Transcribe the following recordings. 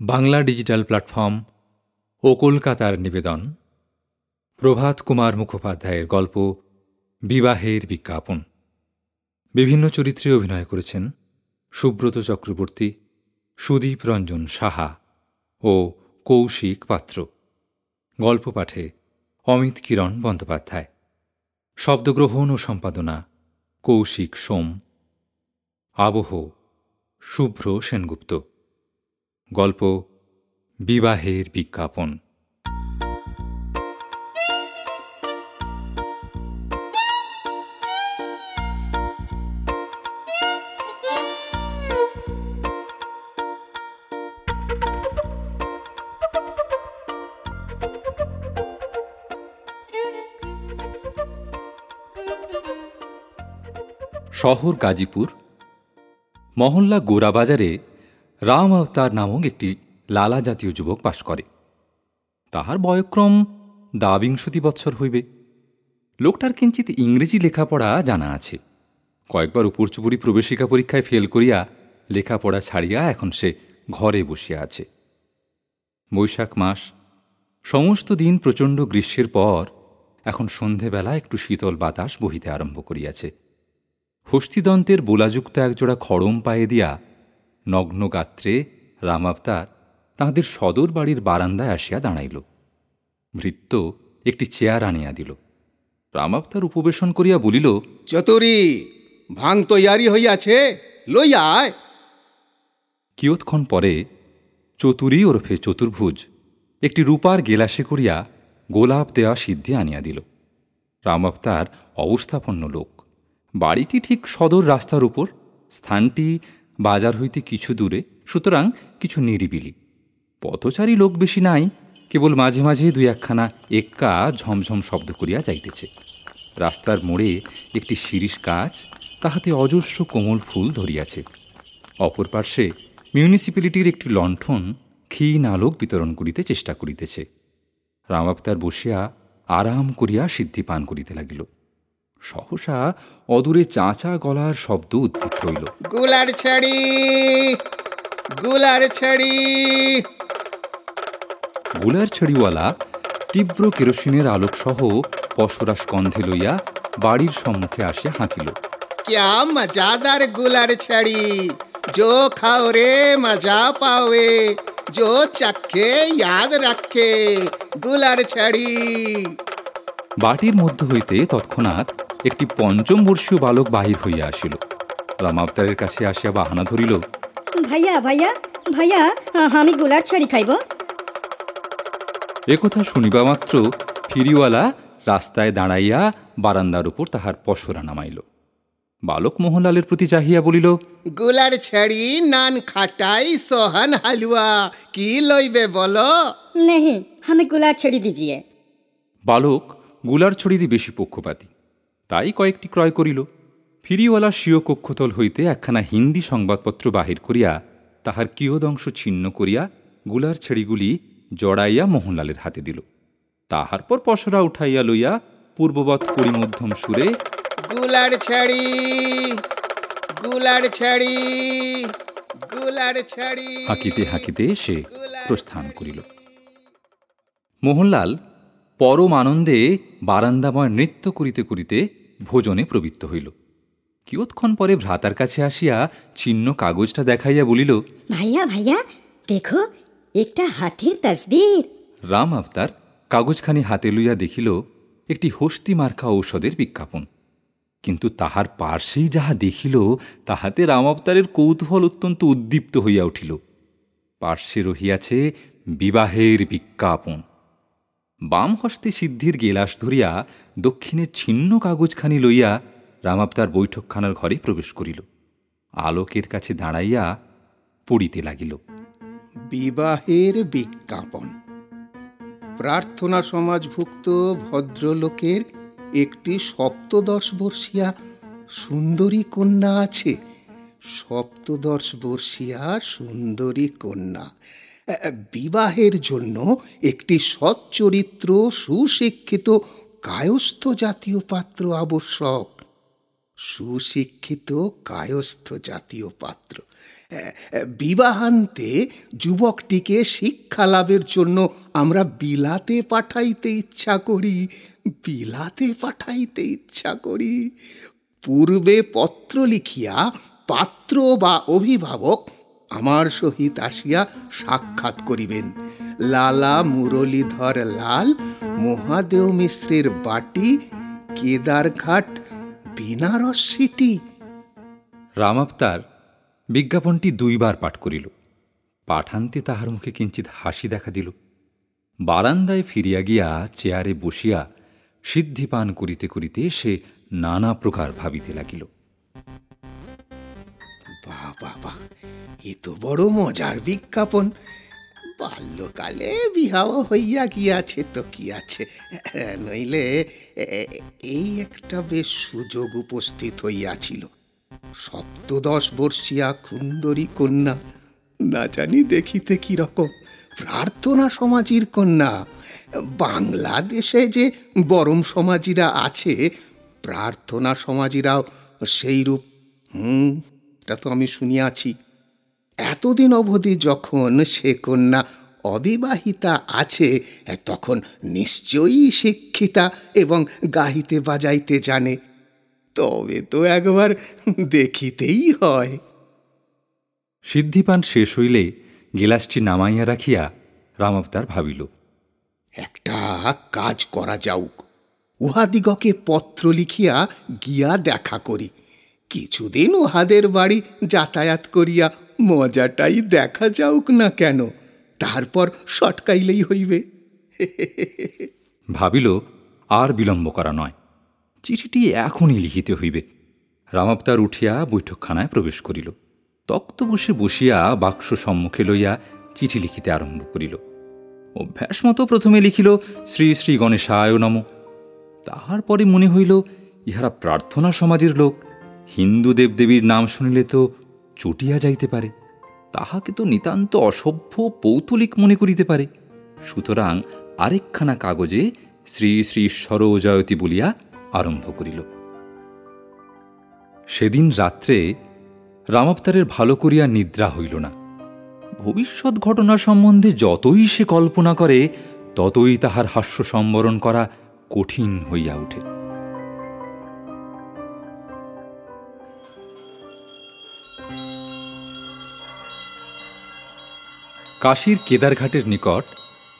Bangla digital platform ও কলকাতার নিবেদন। প্রভাত কুমার মুখোপাধ্যায়ের গল্প বিবাহের বিজ্ঞাপন। বিভিন্ন চরিত্রে অভিনয় করেছেন সুব্রত চক্রবর্তী, সুদীপ রঞ্জন সাহা ও কৌশিক পাত্র। গল্প পাঠে অমিত কিরণ বন্দ্যোপাধ্যায়। শব্দগ্রহণ ও সম্পাদনা কৌশিক সোম। আবহ শুভ্র সেনগুপ্ত। গল্প বিবাহের বিজ্ঞাপন। শহর গাজীপুর মহল্লা গোরাবাজারে রাম অবতার নামক একটি লালা জাতীয় যুবক বাস করে। তাহার বয়ক্রম দাবিংশতি বৎসর হইবে। লোকটার কিঞ্চিত ইংরেজি লেখাপড়া জানা আছে। কয়েকবার উপরচুপুরি প্রবেশিকা পরীক্ষায় ফেল করিয়া লেখাপড়া ছাড়িয়া এখন সে ঘরে বসিয়া আছে। বৈশাখ মাস, সমস্ত দিন প্রচণ্ড গ্রীষ্মের পর এখন সন্ধেবেলা একটু শীতল বাতাস বহিতে আরম্ভ করিয়াছে। হস্তিদন্তের বোলাযুক্ত একজোড়া খড়ম পায়ে দিয়া নগ্ন গাত্রে রামাবতার তাহাদের সদর বাড়ির বারান্দায় আসিয়া দাঁড়াইল। ভৃত্য একটি চেয়ার আনিয়া দিল। রামাবতার উপবেশন করিয়া বলিল চতুরি ভাং তৈয়ারি হইয়াছে লইয়া আয়। কিয়ৎক্ষণ পরে চতুরী ওরফে চতুর্ভুজ একটি রূপার গেলাসে করিয়া গোলাপ দেওয়া সিদ্ধি আনিয়া দিল। রামাবতার অবস্থাপন্ন লোক। বাড়িটি ঠিক সদর রাস্তার উপর স্থানটি বাজার হইতে কিছু দূরে, সুতরাং কিছু নিরিবিলি। পথচারী লোক বেশি নাই, কেবল মাঝে মাঝে দুই একখানা এক্কা ঝমঝম শব্দ করিয়া যাইতেছে। রাস্তার মোড়ে একটি শিরিষ গাছ, তাহাতে অজস্র কোমল ফুল ধরিয়াছে। অপর পার্শ্বে মিউনিসিপ্যালিটির একটি লণ্ঠন ক্ষীণ আলোক বিতরণ করিতে চেষ্টা করিতেছে। রামাবতার বসিয়া আরাম করিয়া সিদ্ধি পান করিতে লাগিল। সহসা অদূরে চাঁচা গলার শব্দ উদ্দিত হইল। গুলার ছাড়ি গুলার ছাড়ি। গুলার ছাড়িওয়ালা তীব্র কেরোসিনের আলোকসহ পশরা স্কন্ধে লইয়া বাড়ির সম্মুখে আসে হাঁকিল। ক্যা মজাদারগুলার ছাড়ি জো খাও রে মজা পাওয়ে জো চাক্ষে ইয়াদ রাখে গুলার ছাড়ি। বাটির মধ্য হইতে তৎক্ষণাৎ একটি পঞ্চম বর্ষীয় বালক বাহির হইয়া আসিল। রামাবতারের কাছে আসিয়া বাহানা ধরিল ভাইয়া ভাইয়া ভাইয়া আমি গোলার ছাড়ি খাইব? একথা শুনিবা মাত্র ফিরিওয়ালা রাস্তায় দাঁড়াইয়া বারান্দার উপর তাহার পশরা নামাইল। বালক মোহনলালের প্রতি চাহিয়া বলিল গোলার ছাড়ি নান খাটাই সহান হালুয়া কি লইবে বল? নেহি আমি গোলার ছাড়ি দিজিয়ে বালকগুলার ছড়িরই বেশি পক্ষপাতী। তাই কয়েকটি ক্রয় করিল। ফিরিওয়ালা স্বীয় কক্ষতল হইতে একখানা হিন্দি সংবাদপত্র বাহির করিয়া তাহার কিয়দংশ ছিন্ন করিয়া গুলার ছেড়িগুলি জড়াইয়া মোহনলালের হাতে দিল। তাহার পর পশরা উঠাইয়া লইয়া পূর্ববৎ পরিমধ্যম সুরে গুলার ছাড়ি গুলার ছাড়ি গুলার ছাড়ি হাঁকিতে হাঁকিতে সে প্রস্থান করিল। মোহনলাল পরম আনন্দে বারান্দাময় নৃত্য করিতে করিতে ভোজনে প্রবৃত্ত হইল। কিয়ৎক্ষণ পরে ভ্রাতার কাছে আসিয়া ছিন্ন কাগজটা দেখাইয়া বলিল ভাইয়া ভাইয়া দেখো একটা হাতির তসবির। রাম আফতার কাগজখানি হাতে লইয়া দেখিল একটি হস্তি মার্কা ঔষধের বিজ্ঞাপন। কিন্তু তাহার পার্শ্বেই যাহা দেখিল তাহাতে রাম আফতারের কৌতূহল অত্যন্ত উদ্দীপ্ত হইয়া উঠিল। পার্শ্বে রহিয়াছে বিবাহের বিজ্ঞাপন। বাম হস্তে সিদ্ধির গেলাস ধরিয়া দক্ষিণে ছিন্ন কাগজখানি লইয়া রামাবতার বৈঠকখানার ঘরে প্রবেশ করিল। আলোকের কাছে দাঁড়াইয়া পড়িতে লাগিল। বিবাহের বিজ্ঞাপন। প্রার্থনা সমাজভুক্ত ভদ্রলোকের একটি সপ্তদশ বর্ষিয়া সুন্দরী কন্যা আছে। সপ্তদশ বর্ষিয়া সুন্দরী কন্যা। বিবাহের জন্য একটি সচ্চরিত্র সুশিক্ষিত, কায়স্থ জাতীয় পাত্র আবশ্যক। সুশিক্ষিত, কায়স্থ জাতীয় পাত্র। বিবাহান্তে যুবকটিকে শিক্ষা লাভের জন্য আমরা বিলাতে পাঠাইতে ইচ্ছা করি, বিলাতে পাঠাইতে ইচ্ছা করি। পূর্বে পত্র লিখিয়া পাত্র বা অভিভাবক আমার সহিত আসিয়া সাক্ষাৎ করিবেন। লালা মুরলীধর লাল মহাদেও মিশ্রের বাটি কেদারঘাট বেনারস সিটি। রামাবতার বিজ্ঞাপনটি দুইবার পাঠ করিল। পাঠান্তে তাহার মুখে কিঞ্চিত হাসি দেখা দিল। বারান্দায় ফিরিয়া গিয়া চেয়ারে বসিয়া সিদ্ধিপান করিতে করিতে সে নানা প্রকার ভাবিতে লাগিল। বাহ বাহ বাহ। এ তো বড় মজার বিজ্ঞাপন। বাল্যকালে বিহাও হইয়া গিয়াছে তো কি আছে? নইলে এই একটা বেশ সুযোগ উপস্থিত হইয়াছিল। সপ্তদশ বর্ষিয়া সুন্দরী কন্যা, না জানি দেখিতে কি রকম, প্রার্থনা সমাজির কন্যা। বাংলাদেশে যে বরম সমাজিরা আছে, প্রার্থনা সমাজিরাও সেই রূপ হুম, এটা তো আমি শুনিয়াছি। এতদিন অবধি যখন সে কন্যা অবিবাহিতা আছে তখন নিশ্চয়ই শিক্ষিতা এবং গাহিতে বাজাইতে জানে। তবে তো একবার দেখিতেই হয়। সিদ্ধিপান শেষ হইলে গিলাসটি নামাইয়া রাখিয়া রামাবতার ভাবিল একটা কাজ করা যাউক। উহাদিগকে পত্র লিখিয়া গিয়া দেখা করি। কিছুদিন উহাদের বাড়ি যাতায়াত করিয়া মজাটাই দেখা যাউক না কেন, তারপর সটকাইলেই হইবে। ভাবিল, আর বিলম্ব করা নয়। চিঠিটি এখনই লিখিতে হইবে। রামাবতার উঠিয়া বৈঠকখানায় প্রবেশ করিল। তক্ত বসে বসিয়া বাক্স সম্মুখে লইয়া চিঠি লিখিতে আরম্ভ করিল। অভ্যাস মতো প্রথমে লিখিল, শ্রী শ্রী গণেশায় নম। তাহার পরে মনে হইল, ইহারা প্রার্থনা সমাজের লোক। হিন্দু দেবদেবীর নাম শুনিলে তো চটিয়া যাইতে পারে। তাহাকে তো নিতান্ত অসভ্য পৌতলিক মনে করিতে পারে। সুতরাং আরেকখানা কাগজে শ্রী শ্রী সরোজয়তী বলিয়া আরম্ভ করিল। সেদিন রাত্রে রামাবতারের ভালো করিয়া নিদ্রা হইল না। ভবিষ্যৎ ঘটনা সম্বন্ধে যতই সে কল্পনা করে, ততই তাহার হাস্য সম্বরণ করা কঠিন হইয়া ওঠে। কাশীর কেদারঘাটের নিকট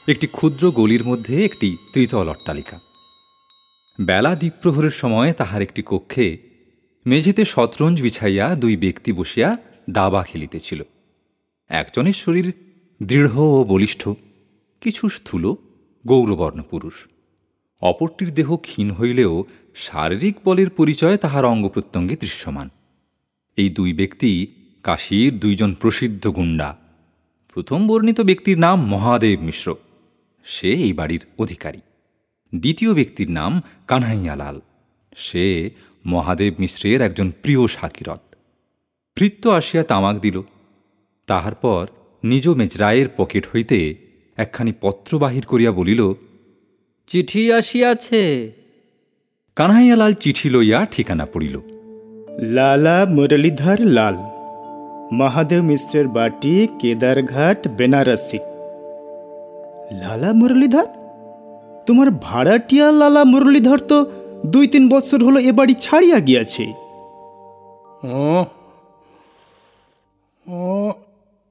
একটি ক্ষুদ্র গলির মধ্যে একটি ত্রিতল অট্টালিকা। বেলা দ্বীপ্রহরের সময় তাহার একটি কক্ষে মেঝেতে শতরঞ্জ বিছাইয়া দুই ব্যক্তি বসিয়া দাবা খেলিতেছিল। একজনের শরীর দৃঢ় ও বলিষ্ঠ, কিছু স্থূল, গৌরবর্ণ পুরুষ। অপরটির দেহ ক্ষীণ হইলেও শারীরিক বলের পরিচয় তাহার অঙ্গ প্রত্যঙ্গে দৃশ্যমান। এই দুই ব্যক্তি কাশীর দুইজন প্রসিদ্ধ গুণ্ডা। প্রথম বর্ণিত ব্যক্তির নাম মহাদেব মিশ্র। সে এই বাড়ির অধিকারী। দ্বিতীয় ব্যক্তির নাম কানহাইয়ালাল। সে মহাদেব মিশ্রের একজন প্রিয় সাকিরত। ভৃত্য আসিয়া তামাক দিল। তাহার পর নিজ মেজরায়ের পকেট হইতে একখানি পত্র বাহির করিয়া বলিল চিঠি আসিয়াছে। কানহাইয়ালাল চিঠি লইয়া ঠিকানা পড়িল। লালা মুরলীধর লাল। মহাদেব মিশ্রের বাটি, কেদারঘাট, বেনারসি। লালা মুরলীধর? তোমার ভাড়াটিয়া লালা মুরলীধর তো দুই তিন বছর হলো এ বাড়ি ছাড়িয়া গিয়াছে। ও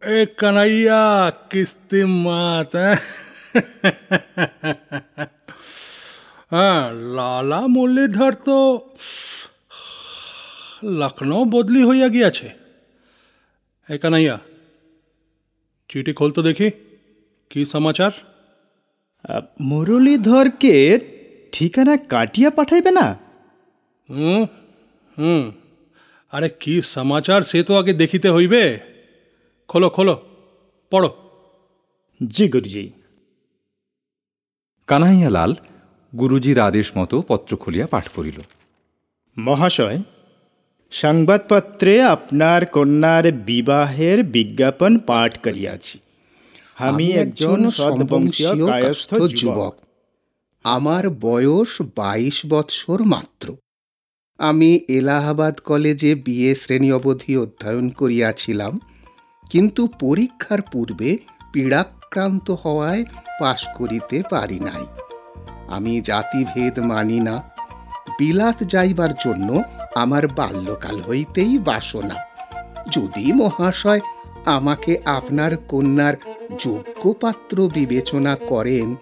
এ কানাইয়া কিস্তি মাত হ্যাঁ লালা মুরলীধর তো লখনৌ বদলি হইয়া গিয়াছে। এ কানাইয়া চিঠি খোলতো দেখি কি সমাচার? মুরলীধরকে ঠিকানা কাটিয়া পাঠাইবে না? হুম হুম আরে কি সমাচার সে তো আগে দেখিতে হইবে? খোলো খোলো পড়ো। জি গুরুজি। কানহাইয়ালাল গুরুজির আদেশ মতো পত্র খুলিয়া পাঠ করিল। মহাশয় সংবাদপত্রে আপনার কন্যার বিবাহের বিজ্ঞাপন পাঠ করিয়াছি। আমি একজন সদ্বংশীয় কায়স্থ যুবক। আমার বয়স বাইশ বৎসর মাত্র। আমি এলাহাবাদ কলেজে বিএ শ্রেণি অবধি অধ্যয়ন করিয়াছিলাম কিন্তু পরীক্ষার পূর্বে পীড়াক্রান্ত হওয়ায় পাশ করিতে পারি নাই। আমি জাতিভেদ মানি না। বিলাত যাইবার জন্য আমার বাল্যকাল হইতেই বাসনা। যদি মহাশয় আমাকে আপনার কন্যার যোগ্য পাত্র বিবেচনা করেন,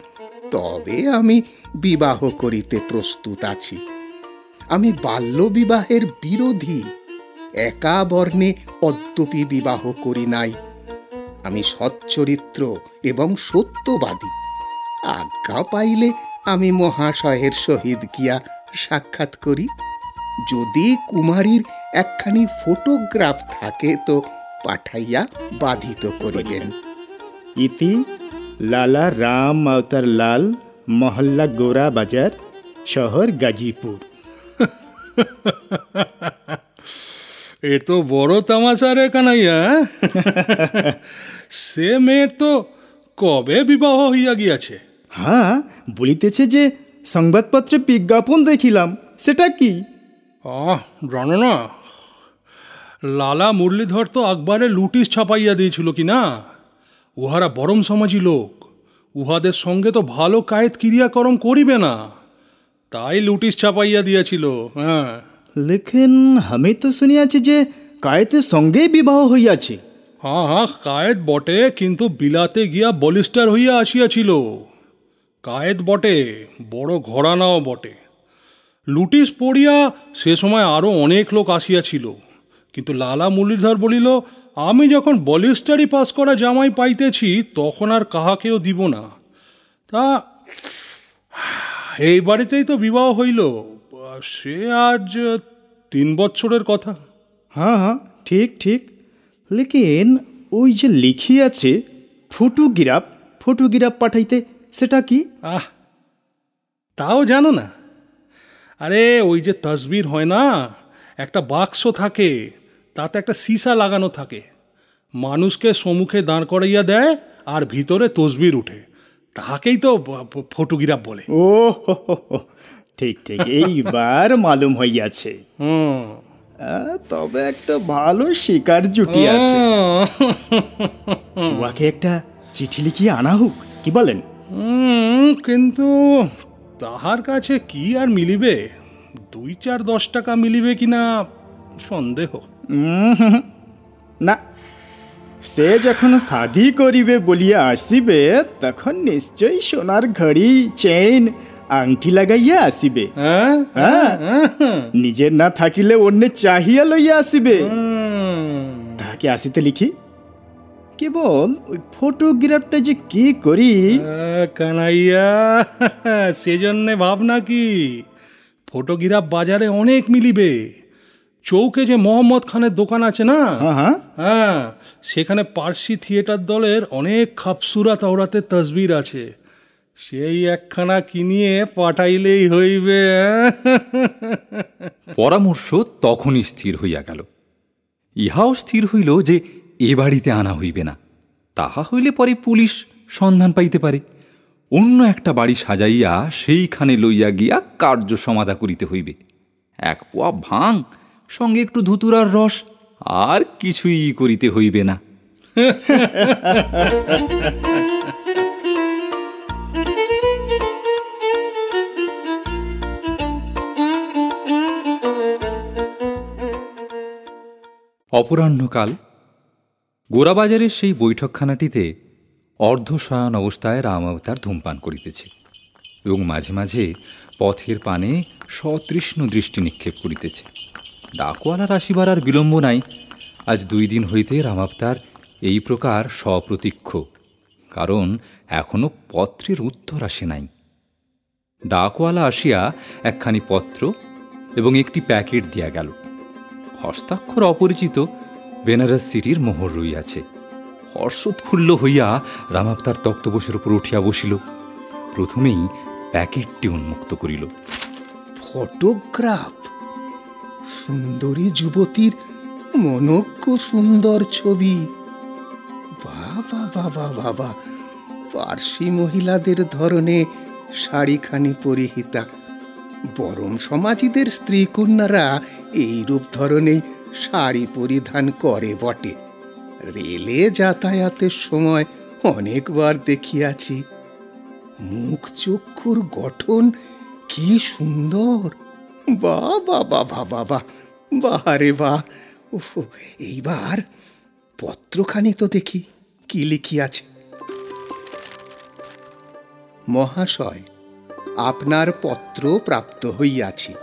তবে আমি বিবাহ করিতে প্রস্তুত আছি। আমি বাল্য বিবাহের বিরোধী, একা বর্ণে অদ্যপি বিবাহ করি নাই। আমি সচ্চরিত্র এবং সত্যবাদী। আজ্ঞা পাইলে আমি মহাশয়ের সহিত গিয়া সাক্ষাৎ করি। যদি কুমারীর একখানি ফটোগ্রাফ থাকে তো পাঠাইয়া বাধিত করিবেন। ইতি লালা রাম আওতার লাল মহল্লা গোরা বাজার শহর গাজীপুর। এ তো বড় তামাশা রে কানাইয়া হ্যাঁ? সে মেয়ের তো কবে বিবাহ হইয়া গিয়াছে? হ্যাঁ বলিতেছে যে সংবাদপত্রে বিজ্ঞাপন দেখিলাম সেটা কি? আহ জানো না লালা মুরলীধর তো আকবরে লুটিস ছাপাইয়া দিয়েছিল কি না? উহারা বরম সমাজি লোক উহাদের সঙ্গে তো ভালো কায়েত ক্রিয়াকরম করিবে না। তাই লুটিস ছাপাইয়া দিয়াছিল হ্যাঁ। লেকিন আমি তো শুনিয়াছি যে কায়েতের সঙ্গেই বিবাহ হইয়াছে। হ্যাঁ হ্যাঁ কায়েত বটে কিন্তু বিলাতে গিয়া বলিস্টার হইয়া আসিয়াছিল। কায়েত বটে, বড় ঘরানাও বটে। লুটিস পড়িয়া সে সময় আরও অনেক লোক আসিয়াছিল। কিন্তু লালা মুরলীধর বলিল, আমি যখন বলিস্টারি পাস করা জামাই পাইতেছি, তখন আর কাহাকেও দিব না। তা, এই বাড়িতেই তো বিবাহ হইল। সে আজ তিন বছরের কথা। হ্যাঁ হ্যাঁ ঠিক ঠিক। লেকিন, ওই যে লিখিয়াছে ফটোগ্রাফ ফটোগ্রাফ পাঠাইতে সেটা কি? আহ তাও জানো না। আরে ওই যে তসবির হয় না একটা বাক্স থাকে তাতে একটা সীসা লাগানো থাকে। মানুষকে সম্মুখে দাঁড় করাইয়া দেয় আর ভিতরে তসবির উঠে। তাহাকেই তো ফটোগ্রাফ বলে। ও ঠিক ঠিক এইবার মালুম হইয়াছে। হুম। তবে একটা ভালো শিকার জুটি আছে। উহাকে একটা চিঠি লিখিয়ে আনা হোক কি বলেন? কিন্তু তাহার কাছে কি আর মিলিবে? দুই চার দশ টাকা মিলিবে কিনা সন্দেহ। না সে যখন শাদি করিবে বলিয়া আসিবে তখন নিশ্চয়ই সোনার ঘড়ি চেইন আংটি লাগাইয়া আসিবে। হ্যাঁ? হ্যাঁ? নিজের না থাকিলে অন্য চাহিয়া লইয়া আসিবে। তাহাকে আসিতে লিখি? কেবল ওই ফটোগ্রাফটা যে কি করি? কানাইয়া সেজন্যে ভাবনা কি? ফটোগ্রাফ বাজারে অনেক মিলিবে। চৌকে যে মোহাম্মদ খানের দোকান আছে না? হ্যাঁ হ্যাঁ। হ্যাঁ সেখানে পার্সি থিয়েটার দলের অনেক খাপসুরা আওরাতে তসবির আছে। সেই একখানা কিনিয়ে পাঠাইলেই হইবে হ্যাঁ? পরামর্শ তখনই স্থির হইয়া গেল। ইহাও স্থির হইল যে এ বাড়িতে আনা হইবে না। তাহা হইলে পরে পুলিশ সন্ধান পাইতে পারে। অন্য একটা বাড়ি সাজাইয়া সেইখানে লইয়া গিয়া কার্য সমাধা করিতে হইবে। এক পোয়া ভাং, সঙ্গে একটু ধুতুরার রস, আর কিছুই করিতে হইবে না। অপরাহ্নকাল গোরাবাজারের সেই বৈঠকখানাটিতে অর্ধশয়ন অবস্থায় রাম অবতার ধূমপান করিতেছে এবং মাঝে মাঝে পথের পানে সতৃষ্ণ দৃষ্টি নিক্ষেপ করিতেছে। ডাকওয়ালার আসিবার আর বিলম্ব নাই। আজ দুই দিন হইতে রামাবতার এই প্রকার সপ্রতীক্ষ, কারণ এখনও পত্রের উত্তর আসে নাই। ডাকওয়ালা আসিয়া একখানি পত্র এবং একটি প্যাকেট দিয়া গেল। হস্তাক্ষর অপরিচিত বেনারস সিটির মোহর রইয়াছে। হর্ষোৎফুল্ল হইয়া রামাবতার তক্তবসের উপর উঠিয়া বসিল। প্রথমেই প্যাকেটটি উন্মুক্ত করিল। ফটোগ্রাফ? সুন্দরী যুবতীর মনজ্ঞ সুন্দর ছবি। বাবা বাবা বাবা পার্সি মহিলাদের ধরনে শাড়িখানি পরিহিতা। বরম সমাজীদের স্ত্রী কন্যারা এইরূপ ধরনেই শাড়ি পরিধান করে বটে। রেলে যাতায়াতের সময় অনেকবার দেখিয়াছি। মুখ চক্ষুর গঠন কি সুন্দর! বা বা বা বা বা বা বাহারে বা। এইবার পত্রখানি তো দেখি কি লিখিয়াছে। মহাশয় আপনার পত্র প্রাপ্ত হইয়াছি।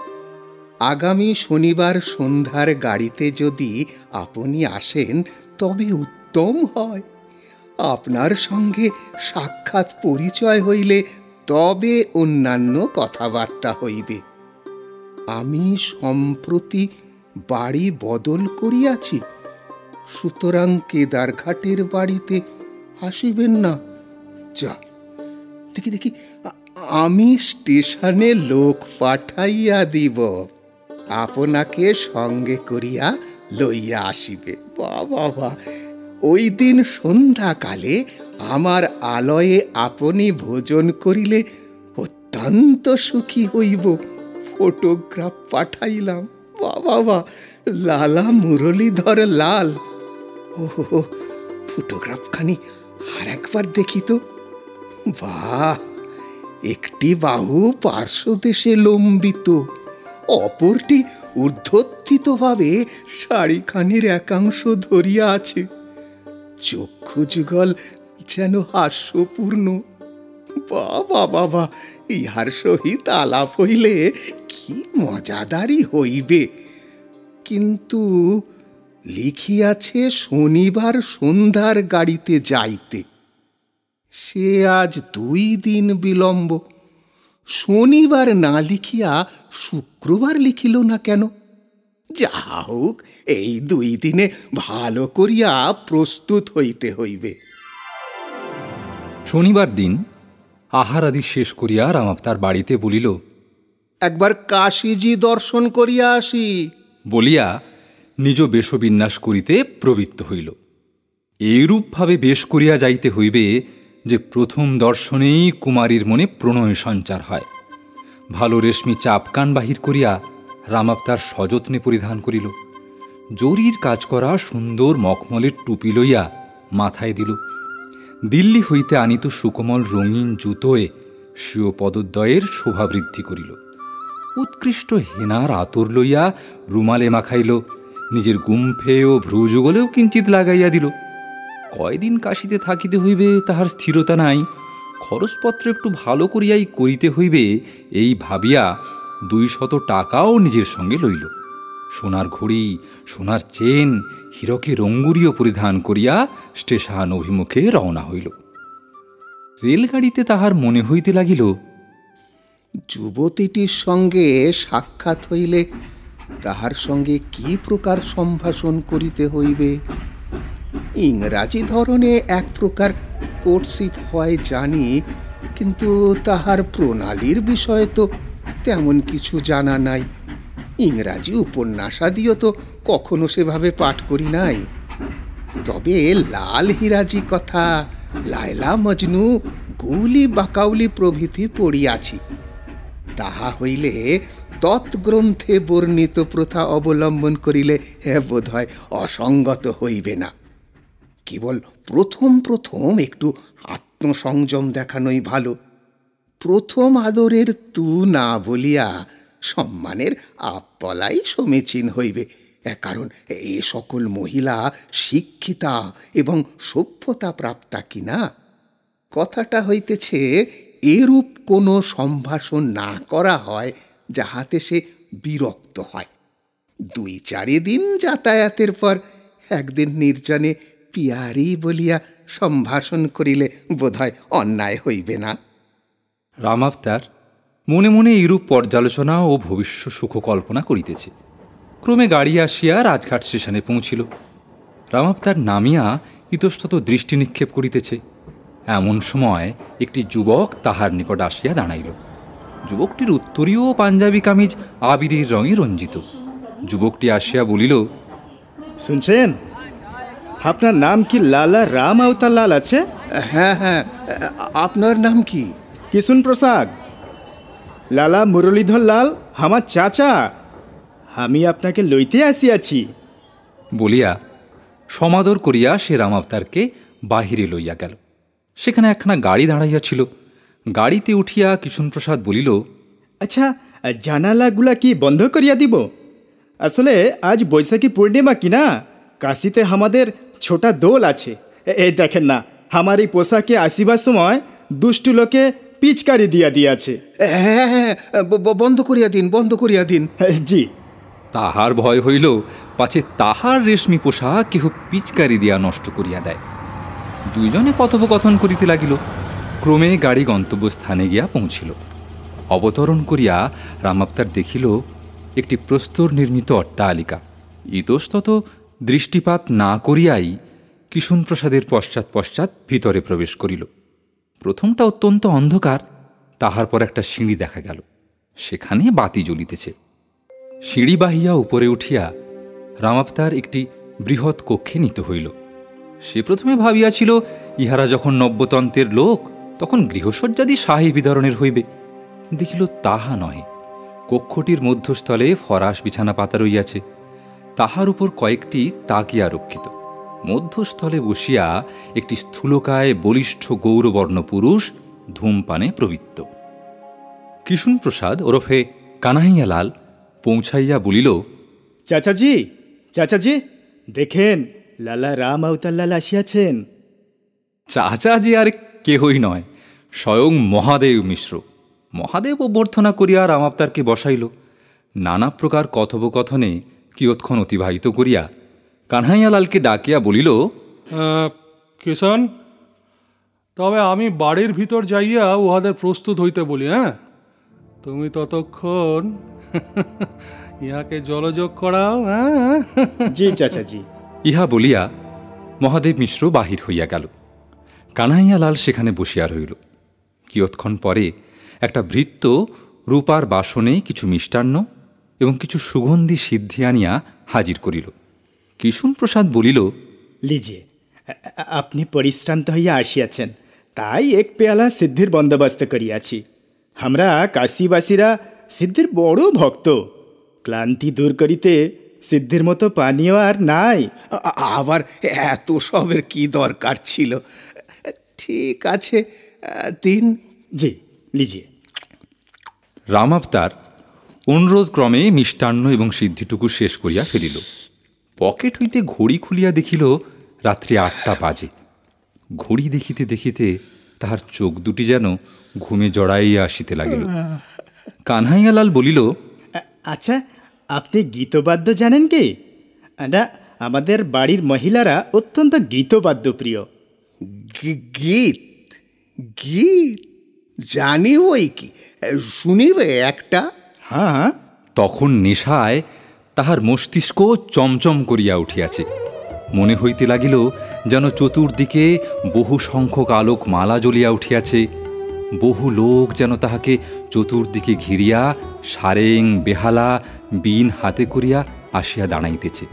আগামী শনিবার সন্ধ্যার গাড়িতে যদি আপনি আসেন, তবে উত্তম হয়। আপনার সঙ্গে সাক্ষাৎ পরিচয় হইলে তবে অন্যান্য কথাবার্তা হইবে। আমি সম্প্রতি বাড়ি বদল করিয়াছি, সুতরাং কেদারঘাটের বাড়িতে আসিবেন না। যা, দেখি দেখি আমি স্টেশনে লোক পাঠাইয়া দিব। আপনাকে সঙ্গে করিয়া লইয়া আসিবে। বাবা ওই দিন সন্ধ্যাকালে আমার আলয়ে আপনি ভোজন করিলে অত্যন্ত সুখী হইব। ফটোগ্রাফ পাঠাইলাম। বাবা লালা মুরলীধর লাল। ও ফটোগ্রাফখানি আর একবার দেখি তো। বাহ! একটি বাহু পার্শ্বদেশে লম্বিত, অপরটি ঊর্ধ্বত্থিতভাবে শাড়িখানির একাংশ ধরিয়া আছে। চক্ষু যুগল যেন হাস্যপূর্ণ। বাবা বাবা, ইহার সহিত আলাপ হইলে কি মজাদারি হইবে। কিন্তু লিখিয়াছে শনিবার সন্ধ্যার গাড়িতে যাইতে। সে আজ দুই দিন বিলম্ব। শনিবার না লিখিয়া শুক্রবার লিখিল না কেন? যাহা হোক এই দুই দিনে ভালো করিয়া প্রস্তুত হইতে হইবে। শনিবার দিন আহার আদি শেষ করিয়া রামাপ্তার বাড়িতে বলিল একবার কাশীজি দর্শন করিয়া আসি। বলিয়া নিজ বেশবিন্যাস করিতে প্রবৃত্ত হইল। এইরূপভাবে বেশ করিয়া যাইতে হইবে যে প্রথম দর্শনেই কুমারীর মনে প্রণয় সঞ্চার হয়। ভালো রেশমি চাপকান বাহির করিয়া রামাপ্তার সযত্নে পরিধান করিল। জরির কাজ করা সুন্দর মখমলের টুপি লইয়া মাথায় দিল। দিল্লি হইতে আনিত সুকোমল রঙিন জুতোয় স্বীয় পদদ্বয়ের শোভাবৃদ্ধি করিল। উৎকৃষ্ট হেনার আতর লইয়া রুমালে মাখাইল। নিজের গুম্ফে ও ভ্রুযুগলেও কিঞ্চিত লাগাইয়া দিল। কয়দিন কাশিতে থাকিতে হইবে তাহার স্থিরতা নাই। খরচপত্র একটু ভালো করিয়াই করিতে হইবে, এই ভাবিয়া দুই শত টাকাও নিজের সঙ্গে লইল। সোনার ঘড়ি, সোনার চেন, হীরকে রঙ্গুরিও পরিধান করিয়া স্টেশন অভিমুখে রওনা হইল। রেলগাড়িতে তাহার মনে হইতে লাগিল, যুবতীটির সঙ্গে সাক্ষাৎ হইলে তাহার সঙ্গে কি প্রকার সম্ভাষণ করিতে হইবে? ইংরাজি ধরনে এক প্রকার কোর্টশিপ হয় জানি, কিন্তু তাহার প্রণালীর বিষয়ে তো তেমন কিছু জানা নাই। ইংরাজি উপন্যাসাদিও তো কখনো সেভাবে পাঠ করি নাই। তবে লাল হিরাজি কথা, লায়লা মজনু, গুলি বাকাউলি প্রভৃতি পড়িয়াছি। তাহা হইলে তৎগ্রন্থে বর্ণিত প্রথা অবলম্বন করিলে হে বোধ হয় অসঙ্গত হইবে না। কেবল প্রথম প্রথম একটু আত্মসংযম দেখানোই ভালো। প্রথম আদরের তু না বলিয়া সম্মানের আপ বলাই সমীচীন হইবে। কারণ এ সকল মহিলা শিক্ষিতা এবং সভ্যতা প্রাপ্তা কিনা? কথাটা হইতেছে, এরূপ কোনো সম্ভাষণ না করা হয় যাহাতে সে বিরক্ত হয়। দুই চারি দিন যাতায়াতের পর একদিন নির্জনে পিয়ারি বলিয়া সম্ভাষণ করিলে বোধহয় অন্যায় হইবে না। রামাবতার মনে মনে এইরূপ পর্যালোচনা ও ভবিষ্য সুখ কল্পনা করিতেছে। ক্রমে গাড়ি আসিয়া রাজঘাট স্টেশনে পৌঁছিল। রামাবতার নামিয়া ইতস্তত দৃষ্টি নিক্ষেপ করিতেছে। এমন সময় একটি যুবক তাহার নিকট আসিয়া দাঁড়াইল। যুবকটির উত্তরীয় পাঞ্জাবি কামিজ আবিরের রঙে রঞ্জিত। যুবকটি আসিয়া বলিল শুনছেন? আপনার নাম কি লালা রাম আওতার লাল আছে? হ্যাঁ হ্যাঁ। আপনার নাম কি? কিশুন প্রসাদ লালা মুরলীধর লাল আমার চাচা। আমি আপনাকে লইতে আসিয়াছি। বলিয়া সমাদর করিয়া সে রামাবতারকে বাহিরে লইয়া গেল। সেখানে একখানা গাড়ি দাঁড়াইয়াছিল। গাড়িতে উঠিয়া কিষণপ্রসাদ বলিল আচ্ছা জানালাগুলা কি বন্ধ করিয়া দিব? আসলে আজ বৈশাখী পূর্ণিমা কি না? কাশিতে আমাদের ছোটা দোল আছে। এই দেখেন না আমার এই পোশাকে আসিবার সময় দুষ্টু লোকে পিচকারি দিয়া দিয়াছে। হ্যাঁ হ্যাঁ ব- ব- বন্ধ করিয়া দিন বন্ধ করিয়া দিন। জি। তাহার ভয় হইল পাছে তাহার রেশমি পোশাক কেহ পিচকারি দিয়া নষ্ট করিয়া দেয়। দুইজনে কথোপকথন করিতে লাগিল ক্রমে গাড়ি গন্তব্যস্থানে গিয়া পৌঁছিল। অবতরণ করিয়া রামাবতার দেখিল একটি প্রস্তর নির্মিত অট্টালিকা। ইতস্তত দৃষ্টিপাত না করিয়াই কিশুনপ্রসাদের পশ্চাৎ পশ্চাৎ ভিতরে প্রবেশ করিল। প্রথমটা অত্যন্ত অন্ধকার, তাহার পর একটা সিঁড়ি দেখা গেল। সেখানে বাতি জ্বলিতেছে। সিঁড়ি বাহিয়া উপরে উঠিয়া রামাবতার একটি বৃহৎ কক্ষে নিত হইল। সে প্রথমে ভাবিয়াছিল, ইহারা যখন নব্যতন্ত্রের লোক, তখন গৃহসজ্জাদি শাহী বিতরণের হইবে। দেখিল তাহা নহে। কক্ষটির মধ্যস্থলে ফরাস বিছানা পাতা রইয়াছে। তাহার উপর কয়েকটি তাকিয়া রক্ষিত। মধ্যস্থলে বসিয়া একটি স্থূলকায় বলিষ্ঠ গৌরবর্ণ পুরুষ ধূমপানে প্রবৃত্ত। কিশুনপ্রসাদ ওরফে কানাইয়ালাল পৌঁছাইয়া বলিল চাচাজি চাচাজি দেখেন লালা রাম আউতাল্লাল আসিয়াছেন। চাচা যে আর কেহই নয় স্বয়ং মহাদেব মিশ্র। মহাদেব অভ্যর্থনা করিয়া রামাবতারকে বসাইল। নানা প্রকার কথোপকথনে কিয়ৎক্ষণ অতিবাহিত করিয়া কানহাইয়ালালকে ডাকিয়া বলিল কিষান তবে আমি বাড়ির ভিতর যাইয়া উহাদের প্রস্তুত হইতে বলি হ্যাঁ? তুমি ততক্ষণ ইহাকে জলযোগ করাও হ্যাঁ? জি চাচাজি ইহা বলিয়া মহাদেব মিশ্র বাহির হইয়া গেল। কানাইয়ালাল সেখানে বসিয়া রহিল। কিয়ৎক্ষণ পরে একটা ভৃত্য রূপার বাসনে কিছু মিষ্টান্ন এবং কিছু সুগন্ধি সিদ্ধি আনিয়া হাজির করিল। কিশুন প্রসাদ বলিল আ- আপনি পরিশ্রান্ত হইয়া আসিয়াছেন তাই এক পেয়ালা সিদ্ধির বন্দোবস্ত করিয়াছি। আমরা কাশীবাসীরা সিদ্ধির বড় ভক্ত। ক্লান্তি দূর করিতে সিদ্ধির মতো পানীয় আর নাই। আবার এত সবের কি দরকার ছিল? ঠিক আছে তিন জি লিজিয়ে রামাবতার অনুরোধ ক্রমে মিষ্টান্ন এবং সিদ্ধিটুকু শেষ করিয়া ফেলিল। পকেট হইতে ঘড়ি খুলিয়া দেখিল রাত্রি আটটা বাজে। ঘড়ি দেখিতে দেখিতে তাহার চোখ দুটি যেন ঘুমে জড়াইয়া আসিতে লাগিল। কানহাইয়ালাল বলিল আচ্ছা আপনি গীতবাদ্য জানেন কি? না আমাদের বাড়ির মহিলারা অত্যন্ত গীতবাদ্য প্রিয়। গি- গীত? গীত? জানি ওই কি। শুনিবে একটা? হ্যাঁ হ্যাঁ। তখন নেশায় তাহার মস্তিষ্ক চমচম করিয়া উঠিয়াছে। মনে হইতে লাগিল যেন চতুর্দিকে বহু সংখ্যক আলোক মালা জ্বলিয়া উঠিয়াছে। বহু লোক যেন তাহাকে চতুর্দিকে ঘিরিয়া সারেং বেহালা বিন হাতে করিয়া আসিয়া দাঁড়াইতেছে।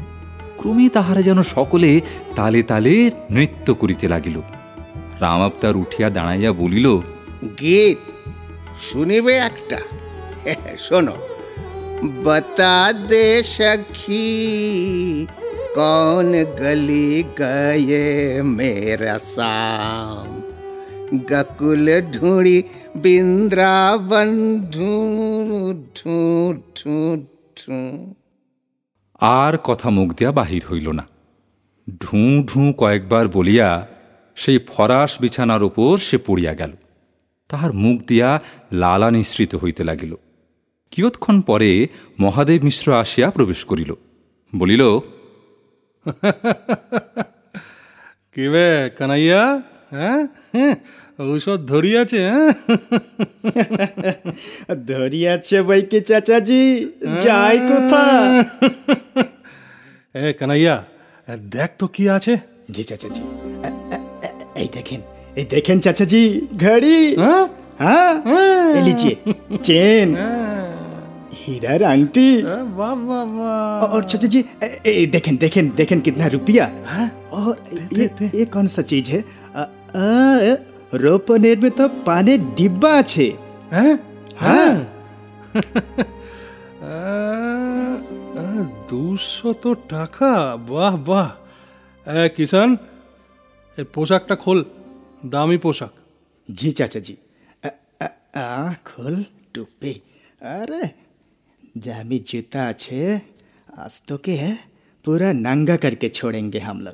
ক্রমে তাহারা যেন সকলে তালে তালে নৃত্য করিতে লাগিল। রামাবতার উঠিয়া দাঁড়াইয়া বলিল গীত শুনিবে একটা। শোনো बता दे सखी कौन गली गए मेरा शाम गकुल ढूंढी बिंद्रावन ढूंढ ढूंढ ढूंढ ढूंढ আর কথা মুখ দিয়া বাহির হইল না ঢুঁ ঢুঁ কয়েকবার বলিয়া সেই ফরাস বিছানার উপর সে পড়িয়া গেল তাহার মুখ দিয়া লালা নিঃসৃত হইতে লাগিল কিয়ৎক্ষণ পরে মহাদেব মিশ্র আসিয়া প্রবেশ করিল। বলিল কিবে কানাইয়া? হ্যাঁ? হ্যাঁ, ঔষধ ধরিয়াছে হ্যাঁ? ধরিয়াছে বইকে চাচাজি যাই কোথা? এ কানাইয়া দেখ তো কি আছে। জি চাচাজি এই দেখেন এই দেখেন চাচাজি ঘড়ি। হ্যাঁ? হ্যাঁ? এই লিজিয়ে চেন। हीरार आंटी বাহ বাহ বাহ और चाचा जी ए, ए, देखें देखें देखें कितना रुपया और ये ये कौन सा चीज है अ, अ, रोपनेर में तो पानी डिब्बा আছে হ্যাঁ হ্যাঁ দুশত টাকা বাহ বাহ এ কিষান এর পোশাকটা খোল দামি পোশাক जी चाचा जी आ, आ, आ, खोल टोपी अरे जामी जूता अच्छे आज तो के है पूरा नंगा करके छोड़ेंगे हम लोग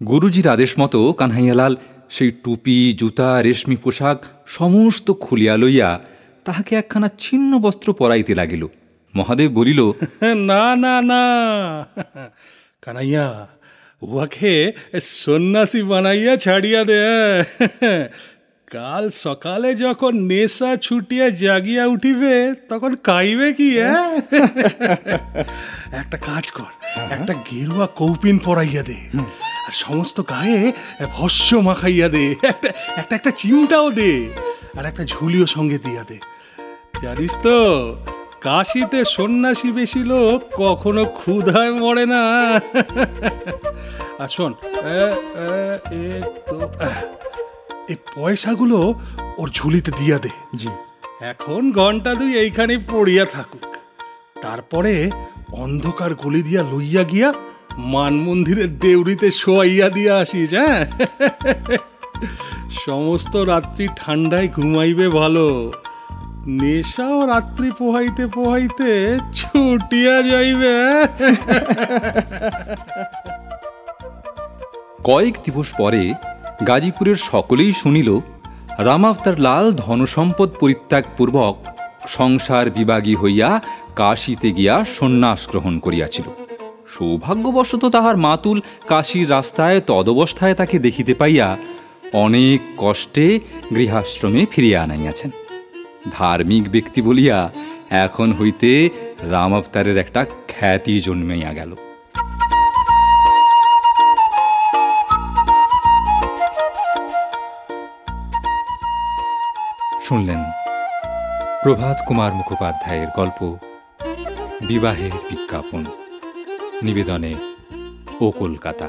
গুরুজির আদেশ মতো কানহাইয়ালাল সেই টুপি জুতা রেশমি পোশাক সমস্ত খুলিয়া লইয়া তাহাকে একখানা ছিন্ন বস্ত্র পরাইতে লাগিল মহাদেব বলিল না না না কানাইয়া উহাকে সন্ন্যাসী বানাইয়া ছাড়িয়া দে কাল সকালে যখন নেশা ছুটিয়া জাগিয়া উঠিবে তখন কাইবে কি হ্যাঁ? একটা কাজ কর একটা গেরুয়া কৌপিন পরাইয়া দে আর সমস্ত গায়ে ভস্য মাখাইয়া দে একটা একটা একটা চিমটাও দে আর একটা ঝুলিও সঙ্গে দিয়া দে। জানিস তো কাশিতে সন্ন্যাসী বেশি লোক কখনো ক্ষুধায় মরে না। আর শোন এ, এ, এ তো, এই পয়সাগুলো ওর ঝুলিতে দিয়া দে। जी এখন ঘণ্টা দুই এইখানে পড়িয়া থাকুক। তারপরে অন্ধকার গলি দিয়া লইয়া গিয়া মান মন্দিরের দেউরিতে শোয়াইয়া দিয়া আসিস হ্যাঁ? সমস্ত রাত্রি ঠান্ডায় ঘুমাইবে ভালো। নেশাও রাত্রি পোহাইতে পোহাইতে ছুটিয়া যাইবে। কয়েক দিবস পরে গাজীপুরের সকলেই শুনিল রামাবতার লাল ধনসম্পদ পরিত্যাগপূর্বক সংসার বিভাগী হইয়া কাশীতে গিয়া সন্ন্যাস গ্রহণ করিয়াছিল। সৌভাগ্যবশত তাহার মাতুল কাশীর রাস্তায় তদবস্থায় তাকে দেখিতে পাইয়া অনেক কষ্টে গৃহাশ্রমে ফিরিয়া আনাইয়াছেন। ধার্মিক ব্যক্তি বলিয়া এখন হইতে রামাবতারের একটা খ্যাতি জন্মাইয়া গেল। শুনলেন প্রভাত কুমার মুখোপাধ্যায়ের গল্প বিবাহের বিজ্ঞাপন নিবেদনে ও কলকাতা।